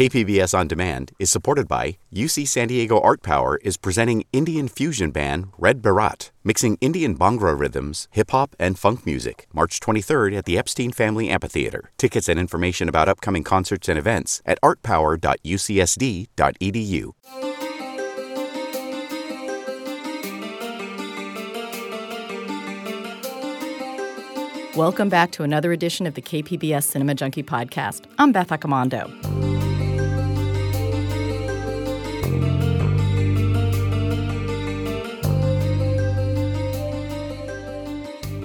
KPBS On Demand is supported by UC San Diego Art Power is presenting Indian fusion band Red Baraat, mixing Indian Bhangra rhythms, hip hop, and funk music, March 23rd at the Epstein Family Amphitheater. Tickets and information about upcoming concerts and events at artpower.ucsd.edu. Welcome back to another edition of the KPBS Cinema Junkie podcast. I'm Beth Accomando.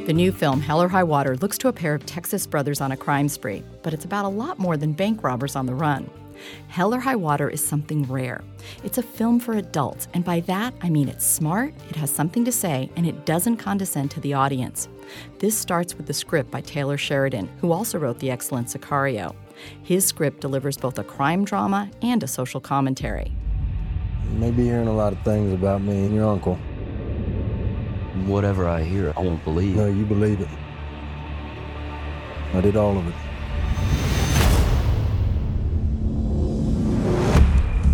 The new film, Hell or High Water, looks to a pair of Texas brothers on a crime spree, but it's about a lot more than bank robbers on the run. Hell or High Water is something rare. It's a film for adults, and by that I mean it's smart, it has something to say, and it doesn't condescend to the audience. This starts with the script by Taylor Sheridan, who also wrote the excellent Sicario. His script delivers both a crime drama and a social commentary. You may be hearing a lot of things about me and your uncle. Whatever I hear, I won't believe. No, you believe it. I did all of it.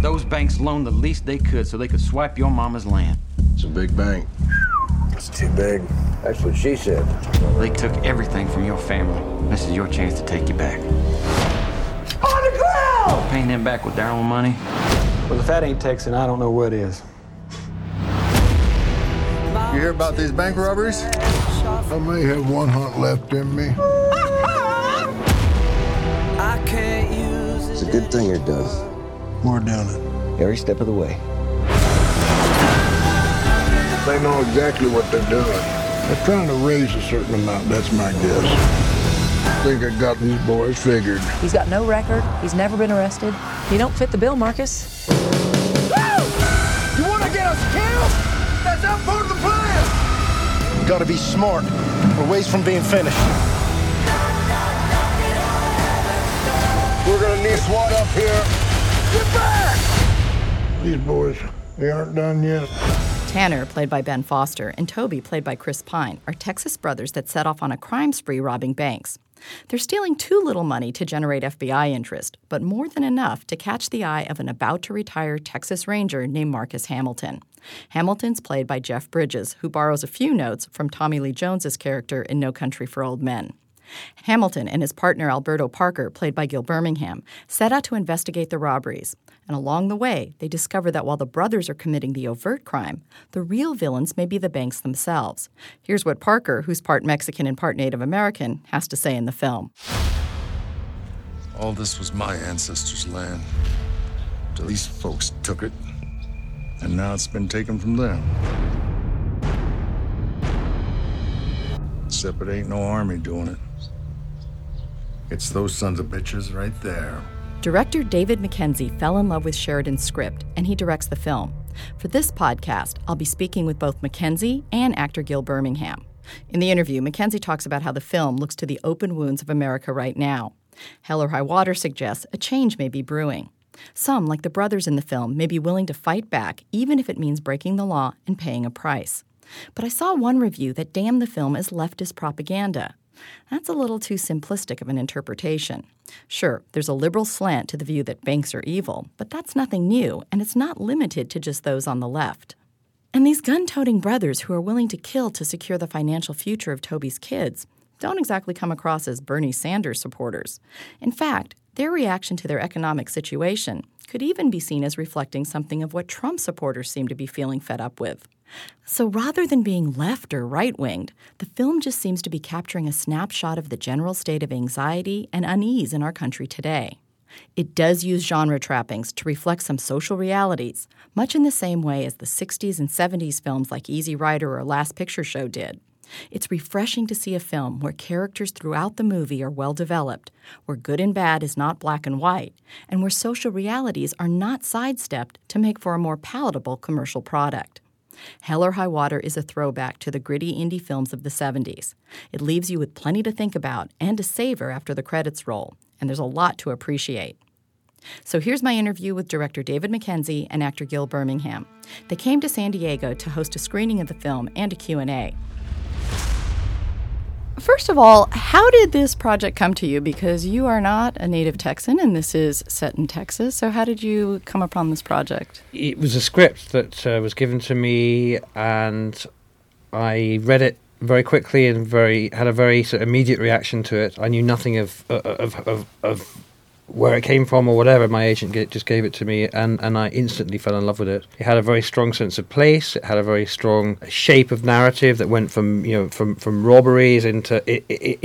Those banks loaned the least they could so they could swipe your mama's land. It's a big bank. It's too big. That's what she said. They took everything from your family. This is your chance to take you back. On the ground! Paying them back with their own money. Well, if that ain't Texan, I don't know what is. You hear about these bank robberies? I may have one hunt left in me. It's a good thing you're done. We're doing it. Every step of the way. They know exactly what they're doing. They're trying to raise a certain amount, that's my guess. I think I got these boys figured. He's got no record. He's never been arrested. He don't fit the bill, Marcus. You want to get us killed? That's not part of the! Gotta be smart. We're ways from being finished. We're gonna need SWAT up here. Get back! These boys, they aren't done yet. Tanner, played by Ben Foster, and Toby, played by Chris Pine, are Texas brothers that set off on a crime spree robbing banks. They're stealing too little money to generate FBI interest, but more than enough to catch the eye of an about to retire Texas Ranger named Marcus Hamilton. Hamilton's played by Jeff Bridges, who borrows a few notes from Tommy Lee Jones's character in No Country for Old Men. Hamilton and his partner Alberto Parker, played by Gil Birmingham, set out to investigate the robberies. And along the way, they discover that while the brothers are committing the overt crime, the real villains may be the banks themselves. Here's what Parker, who's part Mexican and part Native American, has to say in the film. All this was my ancestors' land. But these folks took it, and now it's been taken from them. Except it ain't no army doing it. It's those sons of bitches right there. Director David Mackenzie fell in love with Sheridan's script, and he directs the film. For this podcast, I'll be speaking with both Mackenzie and actor Gil Birmingham. In the interview, Mackenzie talks about how the film looks to the open wounds of America right now. Hell or High Water suggests a change may be brewing. Some, like the brothers in the film, may be willing to fight back, even if it means breaking the law and paying a price. But I saw one review that damned the film as leftist propaganda. That's a little too simplistic of an interpretation. Sure, there's a liberal slant to the view that banks are evil, but that's nothing new, and it's not limited to just those on the left. And these gun toting brothers who are willing to kill to secure the financial future of Toby's kids don't exactly come across as Bernie Sanders supporters. In fact, their reaction to their economic situation could even be seen as reflecting something of what Trump supporters seem to be feeling fed up with. So rather than being left or right winged, the film just seems to be capturing a snapshot of the general state of anxiety and unease in our country today. It does use genre trappings to reflect some social realities, much in the same way as the 60s and 70s films like Easy Rider or Last Picture Show did. It's refreshing to see a film where characters throughout the movie are well developed, where good and bad is not black and white, and where social realities are not sidestepped to make for a more palatable commercial product. Hell or High Water is a throwback to the gritty indie films of the 70s. It leaves you with plenty to think about and to savor after the credits roll, and there's a lot to appreciate. So here's my interview with director David Mackenzie and actor Gil Birmingham. They came to San Diego to host a screening of the film and a Q&A. First of all, how did this project come to you? Because you are not a native Texan and this is set in Texas. So, how did you come upon this project? It was a script that uh, was given to me, and I read it very quickly and very had a very sort of immediate reaction to it. I knew nothing of of, of, of where it came from or whatever. My agent get, just gave it to me, and, and I instantly fell in love with it. It had a very strong sense of place. It had a very strong shape of narrative that went from you know from, from robberies into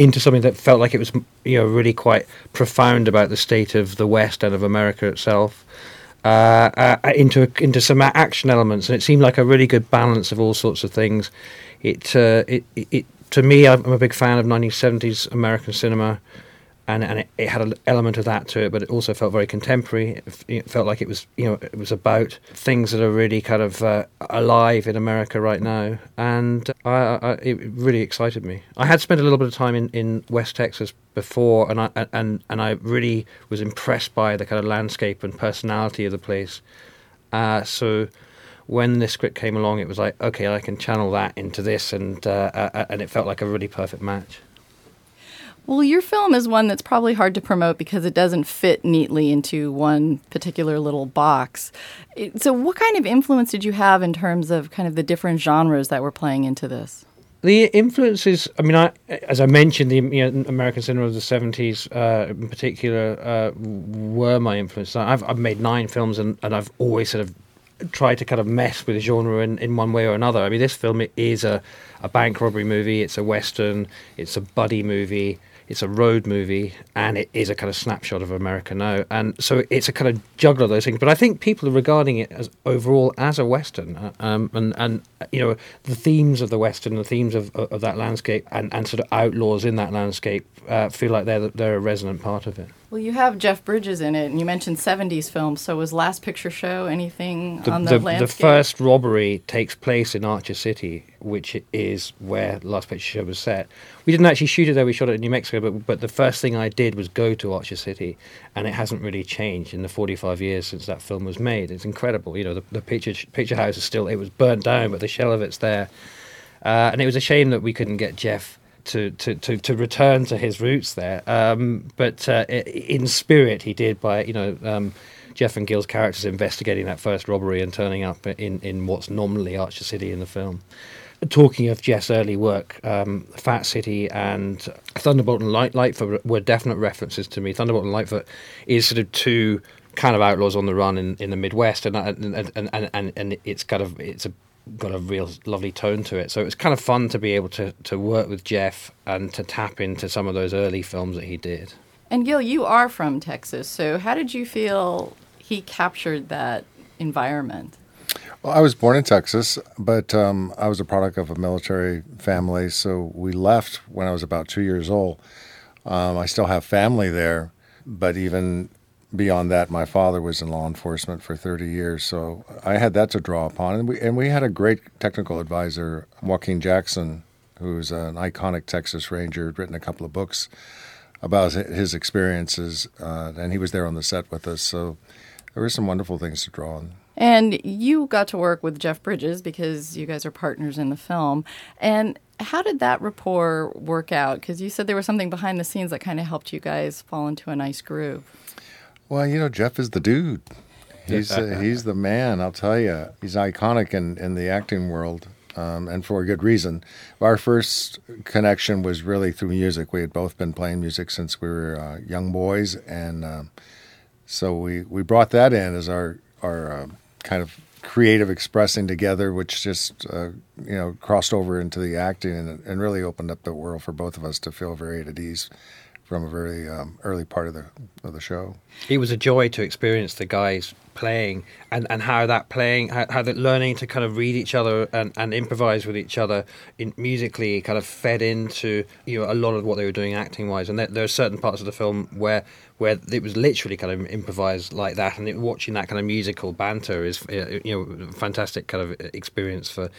into something that felt like it was you know really quite profound about the state of the West and of America itself. Uh, uh, into into some action elements, and it seemed like a really good balance of all sorts of things. It uh, it, it to me, I'm a big fan of 1970s American cinema and and it, it, had an element of that to it, but it also felt very contemporary. It, felt like it was you know it was about things that are really kind of uh, alive in America right now, and I, I, it really excited me. I had spent a little bit of time in, in West Texas before, and I and and I really was impressed by the kind of landscape and personality of the place. Uh, so when this script came along, it was like okay, I can channel that into this, and uh, uh and it felt like a really perfect match. Well, your film is one that's probably hard to promote because it doesn't fit neatly into one particular little box. So, what kind of influence did you have in terms of kind of the different genres that were playing into this? The influences, I mean, I, as I mentioned, the you know, American cinema of the 70s uh, in particular uh, were my influence. I've, I've made nine films and, and I've always sort of tried to kind of mess with the genre in, in one way or another. I mean, this film is a, a bank robbery movie, it's a western, it's a buddy movie it's a road movie and it is a kind of snapshot of America now. And so it's a kind of juggle of those things. But I think people are regarding it as overall as a Western. Uh, um, and, and, you know, the themes of the Western, the themes of, of that landscape and, and sort of outlaws in that landscape uh, feel like they're, they're a resonant part of it. Well, you have Jeff Bridges in it, and you mentioned 70s films. So was Last Picture Show anything the, on the, the landscape? The first robbery takes place in Archer City, which is where Last Picture Show was set. We didn't actually shoot it there; we shot it in New Mexico. But but the first thing I did was go to Archer City, and it hasn't really changed in the 45 years since that film was made. It's incredible. You know, the, the picture picture house is still it was burnt down, but the shell of it's there. Uh, and it was a shame that we couldn't get Jeff to, to, to, to return to his roots there. Um, but uh, in spirit, he did by you know um, Jeff and Gil's characters investigating that first robbery and turning up in, in what's nominally Archer City in the film. Talking of Jeff's early work, um, Fat City and Thunderbolt and Light, Lightfoot were definite references to me. Thunderbolt and Lightfoot is sort of two kind of outlaws on the run in, in the Midwest, and, and and and and it's kind of it's a got a real lovely tone to it. So it was kind of fun to be able to, to work with Jeff and to tap into some of those early films that he did. And Gil, you are from Texas, so how did you feel he captured that environment? Well, I was born in Texas, but um, I was a product of a military family, so we left when I was about two years old. Um, I still have family there, but even beyond that, my father was in law enforcement for 30 years, so I had that to draw upon. And we, and we had a great technical advisor, Joaquin Jackson, who's an iconic Texas Ranger, had written a couple of books about his experiences, uh, and he was there on the set with us. So there were some wonderful things to draw on. And you got to work with Jeff Bridges because you guys are partners in the film. And how did that rapport work out? Because you said there was something behind the scenes that kind of helped you guys fall into a nice groove. Well, you know, Jeff is the dude. He's uh, he's the man. I'll tell you, he's iconic in in the acting world, um, and for a good reason. Our first connection was really through music. We had both been playing music since we were uh, young boys, and um, so we we brought that in as our our uh, kind of creative expressing together, which just uh, you know crossed over into the acting and, and really opened up the world for both of us to feel very at ease from a very um, early part of the of the show. It was a joy to experience the guys playing and, and how that playing how, how that learning to kind of read each other and, and improvise with each other in musically kind of fed into you know a lot of what they were doing acting wise and there, there are certain parts of the film where where it was literally kind of improvised like that and it, watching that kind of musical banter is uh, you know fantastic kind of experience for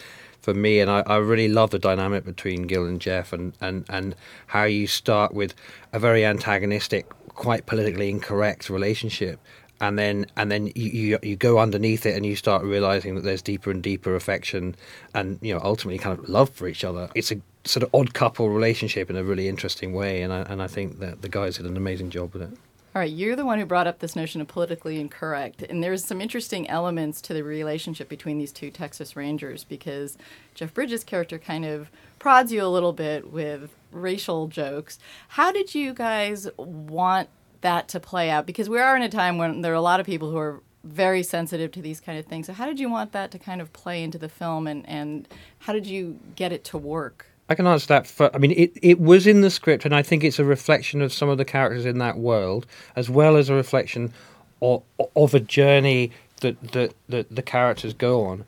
for me, and I, I really love the dynamic between Gil and Jeff, and, and, and how you start with a very antagonistic, quite politically incorrect relationship, and then and then you, you you go underneath it and you start realizing that there's deeper and deeper affection and you know ultimately kind of love for each other. It's a sort of odd couple relationship in a really interesting way and I, and I think that the guys did an amazing job with it all right, you're the one who brought up this notion of politically incorrect, and there's some interesting elements to the relationship between these two Texas Rangers because Jeff Bridges' character kind of prods you a little bit with racial jokes. How did you guys want that to play out? Because we are in a time when there are a lot of people who are very sensitive to these kind of things. So how did you want that to kind of play into the film, and, and how did you get it to work? I can answer that. For, I mean, it, it was in the script, and I think it's a reflection of some of the characters in that world, as well as a reflection of, of a journey that, that, that the characters go on.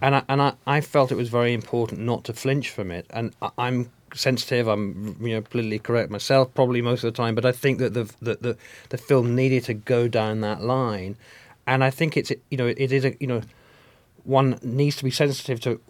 And I, and I, I felt it was very important not to flinch from it. And I, I'm sensitive. I'm you know politically correct myself probably most of the time, but I think that the the the, the film needed to go down that line, and I think it's you know it is a you know one needs to be sensitive to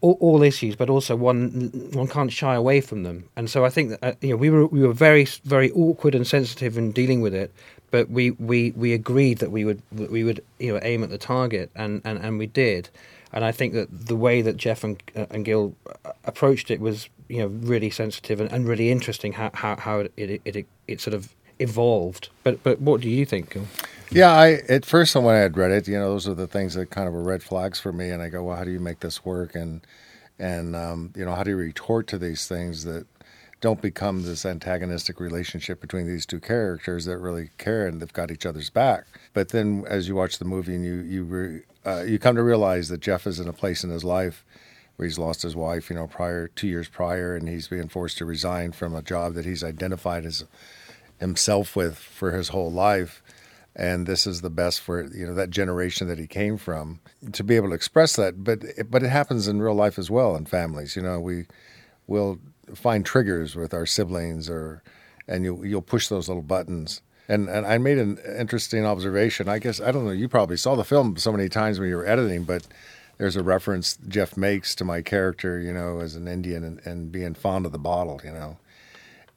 all, all, issues, but also one one can't shy away from them. And so I think that uh, you know we were we were very very awkward and sensitive in dealing with it, but we, we, we agreed that we would that we would you know aim at the target, and, and, and we did. And I think that the way that Jeff and uh, and Gil uh, approached it was you know really sensitive and, and really interesting how how, how it, it, it it sort of evolved. But but what do you think, Gil? Yeah, I at first when I had read it, you know, those are the things that kind of were red flags for me, and I go, well, how do you make this work, and and um, you know, how do you retort to these things that don't become this antagonistic relationship between these two characters that really care and they've got each other's back. But then, as you watch the movie and you you re, uh, you come to realize that Jeff is in a place in his life where he's lost his wife, you know, prior two years prior, and he's being forced to resign from a job that he's identified as himself with for his whole life and this is the best for you know that generation that he came from to be able to express that. But but it happens in real life as well in families. You know we will find triggers with our siblings or and you you'll push those little buttons. And and I made an interesting observation. I guess I don't know you probably saw the film so many times when you were editing but there's a reference Jeff makes to my character you know as an Indian and, and being fond of the bottle you know.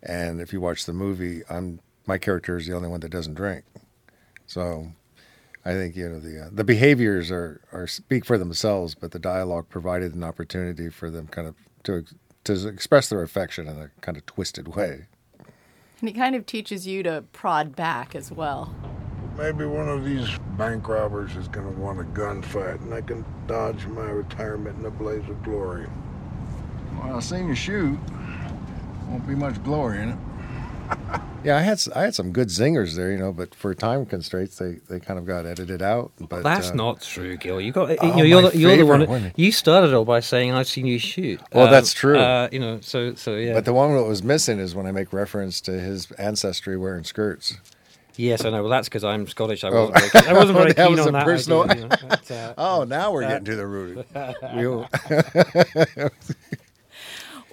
And if you watch the movie I'm my character is the only one that doesn't drink so I think you know the uh, the behaviors are are speak for themselves, but the dialogue provided an opportunity for them kind of to to express their affection in a kind of twisted way. And he kind of teaches you to prod back as well. Maybe one of these bank robbers is going to want a gunfight, and I can dodge my retirement in a blaze of glory. Well, I seen you shoot. Won't be much glory in it. yeah, I had I had some good zingers there, you know, but for time constraints, they, they kind of got edited out. But that's uh, not true, Gil. You got oh, you are the, you're the one. one. You started all by saying I've seen you shoot. Well, um, that's true. Uh, you know, so so yeah. But the one that was missing is when I make reference to his ancestry wearing skirts. Yes, I know. Well, that's because I'm Scottish. I wasn't, oh. very, I wasn't very keen on that. Personal... Idea, you know, but, uh, oh, now we're uh, getting to the root.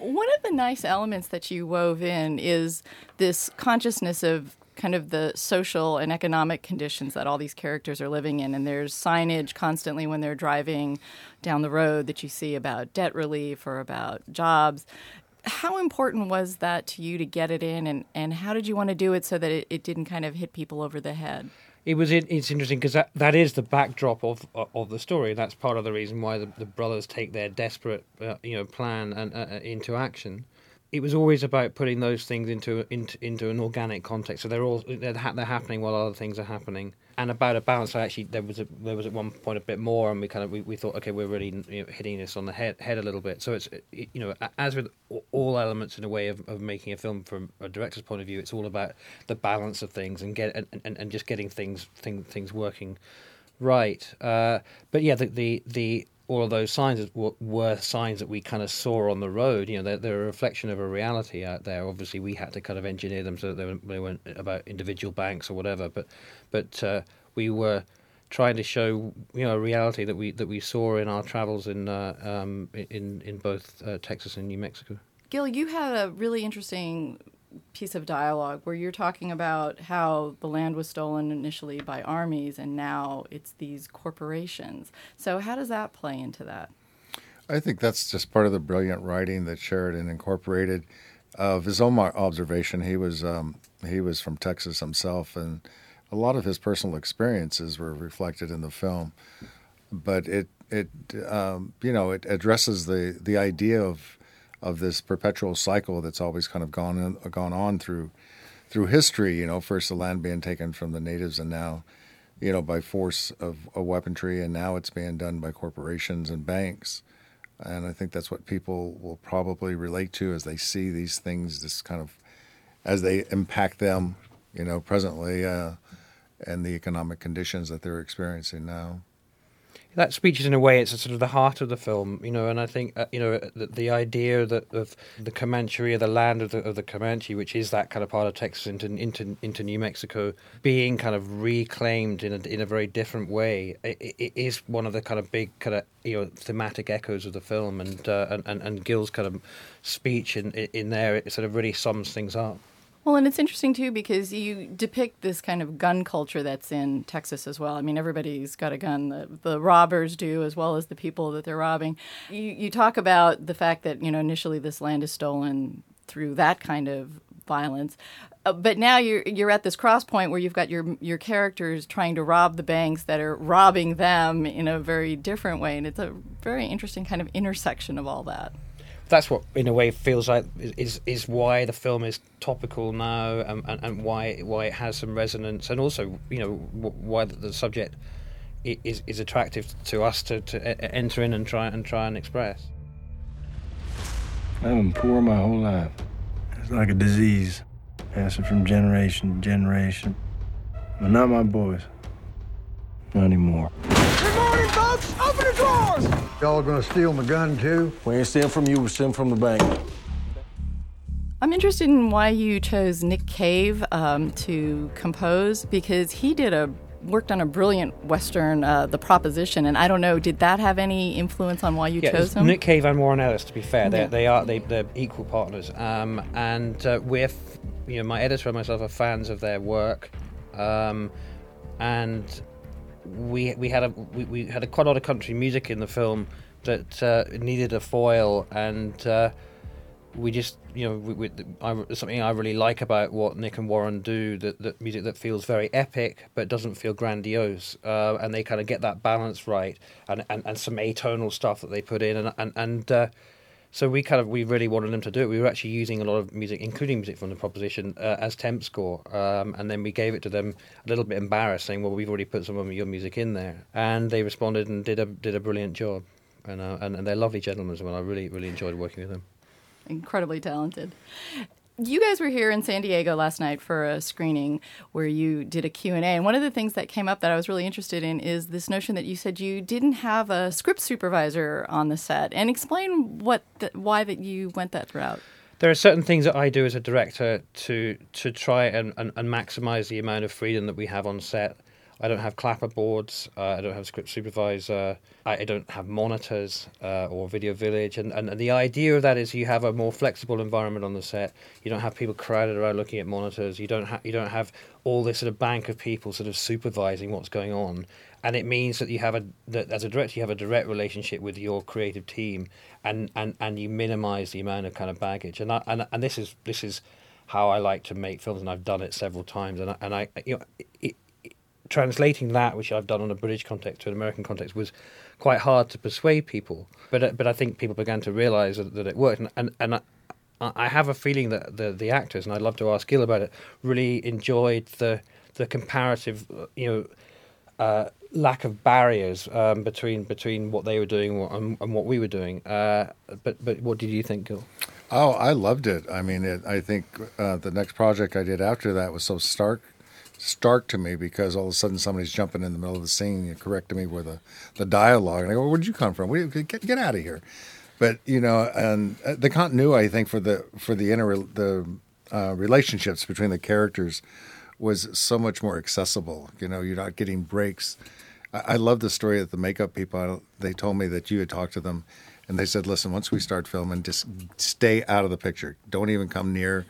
One of the nice elements that you wove in is this consciousness of kind of the social and economic conditions that all these characters are living in. And there's signage constantly when they're driving down the road that you see about debt relief or about jobs. How important was that to you to get it in, and, and how did you want to do it so that it, it didn't kind of hit people over the head? It was it's interesting because that, that is the backdrop of of the story. That's part of the reason why the, the brothers take their desperate uh, you know plan and uh, uh into action it was always about putting those things into into, into an organic context. So they're all they're, they're happening while other things are happening, and about a balance. So actually, there was a, there was at one point a bit more, and we kind of we, we thought, okay, we're really you know, hitting this on the head head a little bit. So it's you know as with all elements in a way of, of making a film from a director's point of view, it's all about the balance of things and get and, and, and just getting things thing, things working right. Uh, but yeah, the the the all of those signs were, signs that we kind of saw on the road. You know, they're, they're, a reflection of a reality out there. Obviously, we had to kind of engineer them so that they, were, they weren't about individual banks or whatever. But but uh, we were trying to show you know a reality that we that we saw in our travels in uh, um, in in both uh, Texas and New Mexico. Gil, you had a really interesting piece of dialogue where you're talking about how the land was stolen initially by armies and now it's these corporations. So, how does that play into that? I think that's just part of the brilliant writing that Sheridan incorporated. Of his own observation, he was um, he was from Texas himself, and a lot of his personal experiences were reflected in the film, but it it um, you know it addresses the the idea of of this perpetual cycle that's always kind of gone gone on through through history. You know, first the land being taken from the natives, and now you know by force of, of weaponry, and now it's being done by corporations and banks. And I think that's what people will probably relate to as they see these things, this kind of as they impact them, you know, presently, uh, and the economic conditions that they're experiencing now that speech is in a way it's a sort of the heart of the film, you know, and I think uh, you know the, the, idea that of the Comanche or the land of the, of the Comanche, which is that kind of part of Texas into into into New Mexico, being kind of reclaimed in a in a very different way, it, it is one of the kind of big kind of you know thematic echoes of the film, and uh, and, and and Gil's kind of speech in in there it sort of really sums things up. Well, and it's interesting too because you depict this kind of gun culture that's in Texas as well. I mean, everybody's got a gun. The, the robbers do, as well as the people that they're robbing. You, you talk about the fact that, you know, initially this land is stolen through that kind of violence. Uh, but now you're you're at this cross point where you've got your your characters trying to rob the banks that are robbing them in a very different way, and it's a very interesting kind of intersection of all that that's what in a way feels like is is why the film is topical now and, and, and why why it has some resonance and also you know why the, the subject is is attractive to us to, to enter in and try and try and express. I've been poor my whole life. It's like a disease, passing from generation to generation. But not my boys. Not anymore. Good morning, folks! Open the drawers! Y'all gonna steal my gun too? We ain't stealing from you, we're stealing from the bank. I'm interested in why you chose Nick Cave um, to compose because he did a worked on a brilliant western, uh, The Proposition, and I don't know, did that have any influence on why you yeah, chose him? Nick Cave and Warren Ellis. To be fair, they, yeah. they are they, they're equal partners, um, and uh, we're you know my editor and myself are fans of their work, um, and we we had a we, we, had a quite a lot of country music in the film that uh, needed a foil, and uh, we just you know we, we, I, something I really like about what Nick and Warren do that, that music that feels very epic but doesn't feel grandiose, uh, and they kind of get that balance right, and, and, and some atonal stuff that they put in, and and and uh, so we kind of we really wanted them to do it. We were actually using a lot of music, including music from the proposition, uh, as temp score, um, and then we gave it to them a little bit embarrassed, saying, "Well, we've already put some of your music in there," and they responded and did a did a brilliant job, and uh, and, and they're lovely gentlemen as well. I really really enjoyed working with them. Incredibly talented you guys were here in San Diego last night for a screening where you did a Q&A and one of the things that came up that I was really interested in is this notion that you said you didn't have a script supervisor on the set and explain what the, why that you went that route. There are certain things that I do as a director to to try and, and, and maximize the amount of freedom that we have on set I don't have clapper boards. Uh, I don't have script supervisor. I, I don't have monitors uh, or video village. And, and, and, the idea of that is you have a more flexible environment on the set. You don't have people crowded around looking at monitors. You don't have you don't have all this sort of bank of people sort of supervising what's going on. And it means that you have a that as a director you have a direct relationship with your creative team, and, and, and you minimise the amount of kind of baggage. And I, and and this is this is how I like to make films, and I've done it several times. And I, and I you know, it, translating that, which I've done on a British context to an American context, was quite hard to persuade people. But uh, but I think people began to realise that, that, it worked, and and, and I, I, have a feeling that the the actors, and I'd love to ask Gil about it, really enjoyed the the comparative, you know. Uh, lack of barriers um, between between what they were doing and, and what we were doing. Uh, but but what did you think, Gil? Oh, I loved it. I mean, it, I think uh, the next project I did after that was so stark stark to me because all of a sudden somebody's jumping in the middle of the scene and correcting me with the, the dialogue. And I go, where'd you come from? Get, get out of here. But, you know, and uh, the continuity, I think, for the, for the inner, the uh, relationships between the characters was so much more accessible. You know, you're not getting breaks. I, I love the story that the makeup people, they told me that you had talked to them and they said, listen, once we start filming, just stay out of the picture. Don't even come near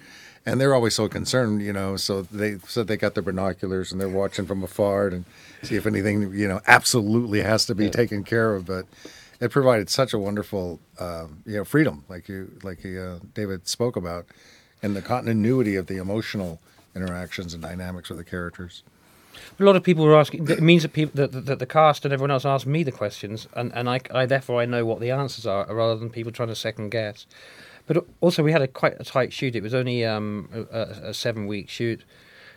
and they're always so concerned, you know. So they said they got their binoculars and they're watching from afar and see if anything, you know, absolutely has to be yeah. taken care of. But it provided such a wonderful, um, you know, freedom, like you, like uh, David spoke about, and the continuity of the emotional interactions and dynamics with the characters. A lot of people were asking. It means that people, that, that the cast and everyone else asked me the questions, and, and I, I therefore I know what the answers are, rather than people trying to second guess. But also, we had a quite a tight shoot. It was only um, a, a seven week shoot,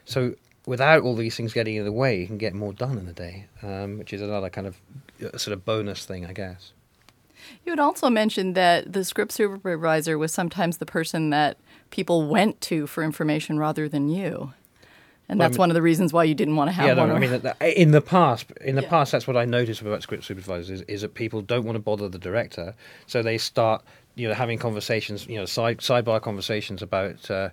so without all these things getting in the way, you can get more done in a day, um, which is another kind of uh, sort of bonus thing, I guess. You had also mentioned that the script supervisor was sometimes the person that people went to for information rather than you. And Well, I that's mean- one of the reasons why you didn't want to have yeah, one. no, I mean, in the past, in the Yeah. past, that's what I noticed about script supervisors is, is that people don't want to bother the director, so they start, you know, having conversations, you know, side sidebar conversations about uh,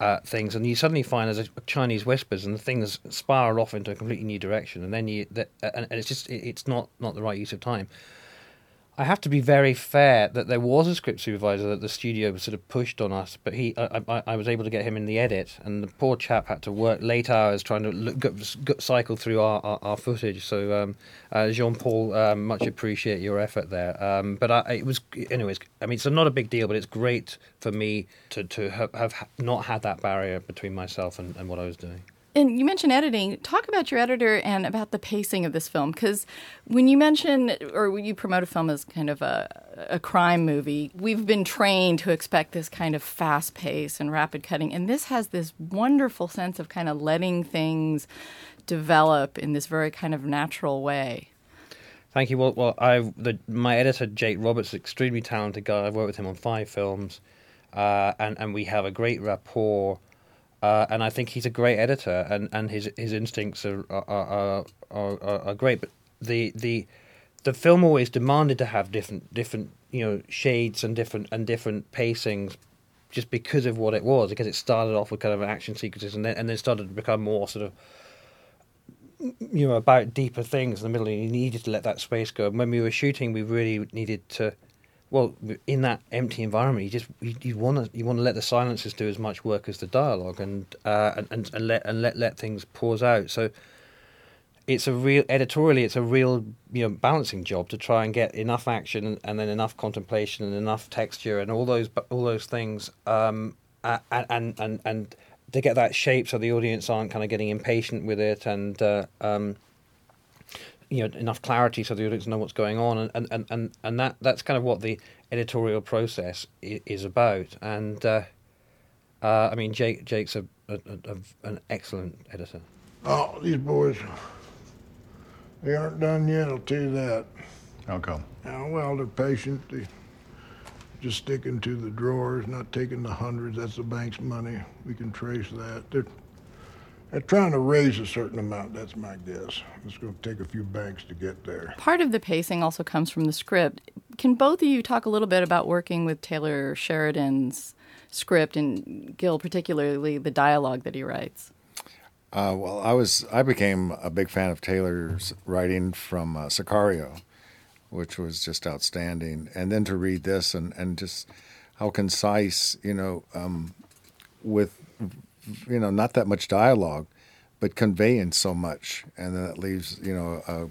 uh, things, and you suddenly find there's a Chinese whispers, and things spiral off into a completely new direction, and then you, that, and, and it's just, it, it's not not the right use of time. I have to be very fair that there was a script supervisor that the studio sort of pushed on us, but he, I, I, I was able to get him in the edit, and the poor chap had to work late hours trying to look, go, go, cycle through our, our, our footage. So, um, uh, Jean Paul, um, much appreciate your effort there. Um, but I, it was, anyways. I mean, it's not a big deal, but it's great for me to to have, have not had that barrier between myself and, and what I was doing. And you mentioned editing. Talk about your editor and about the pacing of this film. Because when you mention or when you promote a film as kind of a, a crime movie, we've been trained to expect this kind of fast pace and rapid cutting. And this has this wonderful sense of kind of letting things develop in this very kind of natural way. Thank you. Well, well, I my editor Jake Roberts, is an extremely talented guy. I've worked with him on five films, uh, and and we have a great rapport. Uh, and I think he's a great editor, and, and his his instincts are are, are, are, are great. But the the the film always demanded to have different different you know shades and different and different pacings, just because of what it was. Because it started off with kind of action sequences, and then and then started to become more sort of you know about deeper things in the middle and you needed to let that space go and when we were shooting we really needed to well in that empty environment you just you, want to you want to let the silences do as much work as the dialogue and uh and, and, let and let let things pause out. So it's a real editorially it's a real you know balancing job to try and get enough action and, then enough contemplation and enough texture and all those all those things um and and and, and to get that shape so the audience aren't kind of getting impatient with it and uh, um, you know enough clarity so the audience know what's going on and, and, and, and, and that that's kind of what the editorial process is, is about and uh, uh, I mean Jake Jake's a, a, a, a- an excellent editor. Oh, these boys, they aren't done yet, I'll tell you that. How come? Well, they're patient. They just sticking to the drawers, not taking the hundreds. That's the bank's money. We can trace that. They're, they're trying to raise a certain amount. That's my guess. It's going to take a few banks to get there. Part of the pacing also comes from the script. Can both of you talk a little bit about working with Taylor Sheridan's script and Gil, particularly the dialogue that he writes? Uh, well, I was I became a big fan of Taylor's writing from uh, Sicario, which was just outstanding, and then to read this and, and just how concise, you know, um, with you know not that much dialogue, but conveying so much, and then it leaves you know uh,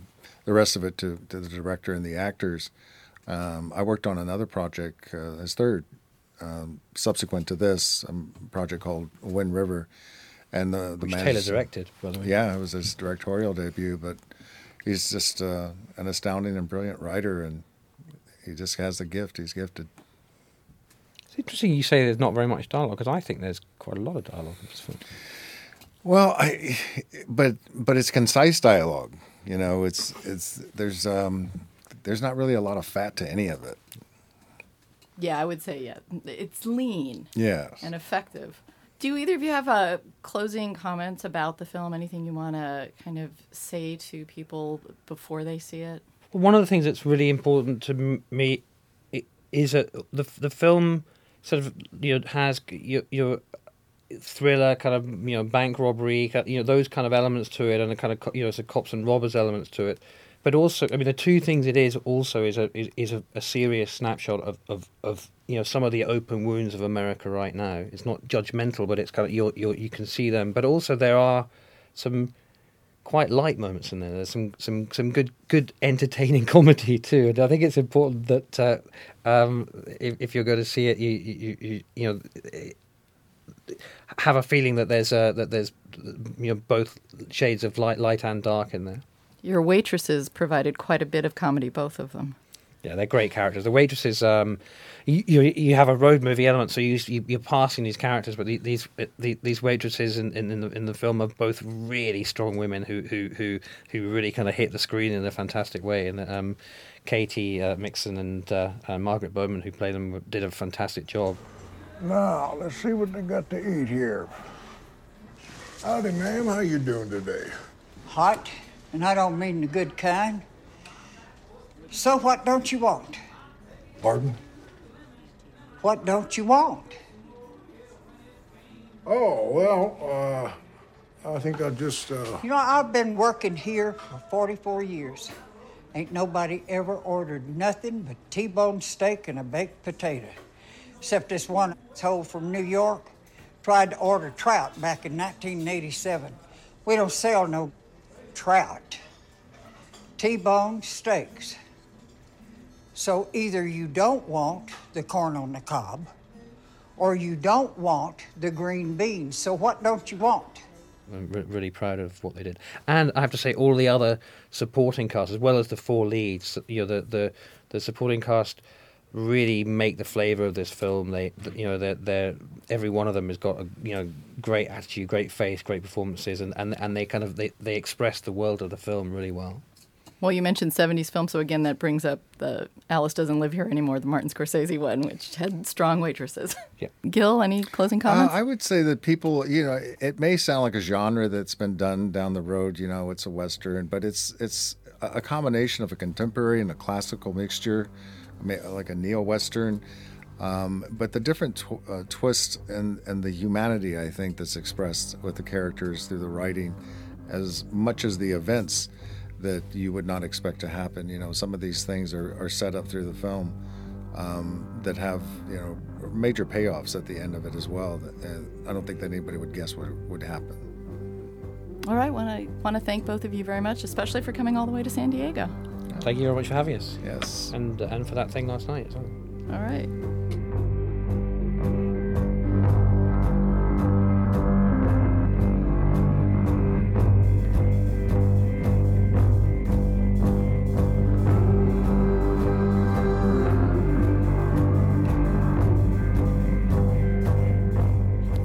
the rest of it to, to the director and the actors. Um, I worked on another project, uh, his third, um, subsequent to this, a project called Wind River, and the the Which man Taylor directed, by the way. Yeah, it was his directorial debut, but he's just uh, an astounding and brilliant writer, and he just has the gift. He's gifted. It's interesting you say there's not very much dialogue because I think there's quite a lot of dialogue in this film. Well, I, but but it's concise dialogue. You know, it's it's there's um, there's not really a lot of fat to any of it. Yeah, I would say yeah. It's lean. Yes. And effective. Do either of you have a closing comments about the film? Anything you want to kind of say to people before they see it? One of the things that's really important to me is that the the film sort of you know has your your thriller kind of you know bank robbery you know those kind of elements to it and the kind of you know it's a cops and robbers elements to it. But also I mean the two things it is also is a is, a, a serious snapshot of, of of you know some of the open wounds of America right now. It's not judgmental but it's kind of you you you can see them. But also there are some quite light moments in there. There's some some some good good entertaining comedy too, and I think it's important that uh, um, if, if you're going to see it, you you you, you know have a feeling that there's uh, that there's you know both shades of light, light and dark in there. Your waitresses provided quite a bit of comedy, both of them. Yeah, they're great characters. The waitresses, um, you, you you have a road movie element, so you, you are passing these characters, but these these waitresses in, in, in, the in the film are both really strong women who who who, who really kind of hit the screen in a fantastic way. And um, Katy uh, Mixon and uh, uh, Margaret Bowman, who played them, did a fantastic job. Now let's see what they got to eat here. Howdy, ma'am. How you doing today? Hot, and I don't mean the good kind. So what don't you want? Pardon? What don't you want? Oh, well, uh, I think I'll just, uh... You know, I've been working here for 44 years. Ain't nobody ever ordered nothing but T-bone steak and a baked potato. Except this one told from New York tried to order trout back in 1987. We don't sell no trout. T-bone steaks. So either you don't want the corn on the cob or you don't want the green beans. So what don't you want? I'm re- really proud of what they did, and I have to say, all the other supporting cast, as well as the four leads, you know, the the, the supporting cast really make the flavor of this film. They, you know, they're, they're every one of them has got a you know great attitude, great face, great performances, and, and, and they kind of they, they express the world of the film really well. Well, you mentioned 70s film, so again, that brings up the Alice Doesn't Live Here Anymore, the Martin Scorsese one, which had strong waitresses. Yeah. Gil, any closing comments? Uh, I would say that people, you know, it may sound like a genre that's been done down the road, you know, it's a Western, but it's, it's a combination of a contemporary and a classical mixture, like a neo Western. Um, but the different tw- uh, twist and, and the humanity, I think, that's expressed with the characters through the writing, as much as the events that you would not expect to happen. You know, some of these things are, are set up through the film um, that have you know major payoffs at the end of it as well. That, I don't think that anybody would guess what would happen. All right, well, I want to thank both of you very much, especially for coming all the way to San Diego. Thank you very much for having us. Yes, and uh, and for that thing last night as well. All right.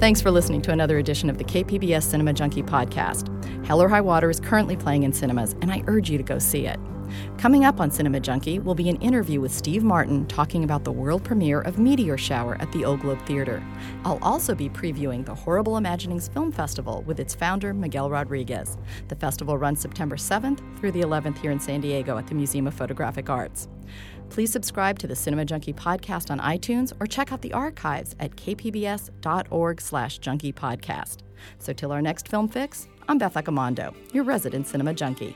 Thanks for listening to another edition of the KPBS Cinema Junkie podcast. Hell or High Water is currently playing in cinemas, and I urge you to go see it. Coming up on Cinema Junkie will be an interview with Steve Martin talking about the world premiere of Meteor Shower at the Old Globe Theater. I'll also be previewing the Horrible Imaginings Film Festival with its founder, Miguel Rodriguez. The festival runs September 7th through the 11th here in San Diego at the Museum of Photographic Arts. Please subscribe to the Cinema Junkie podcast on iTunes or check out the archives at kpbs.org slash junkie podcast. So till our next film fix, I'm Beth Accomando, your resident cinema junkie.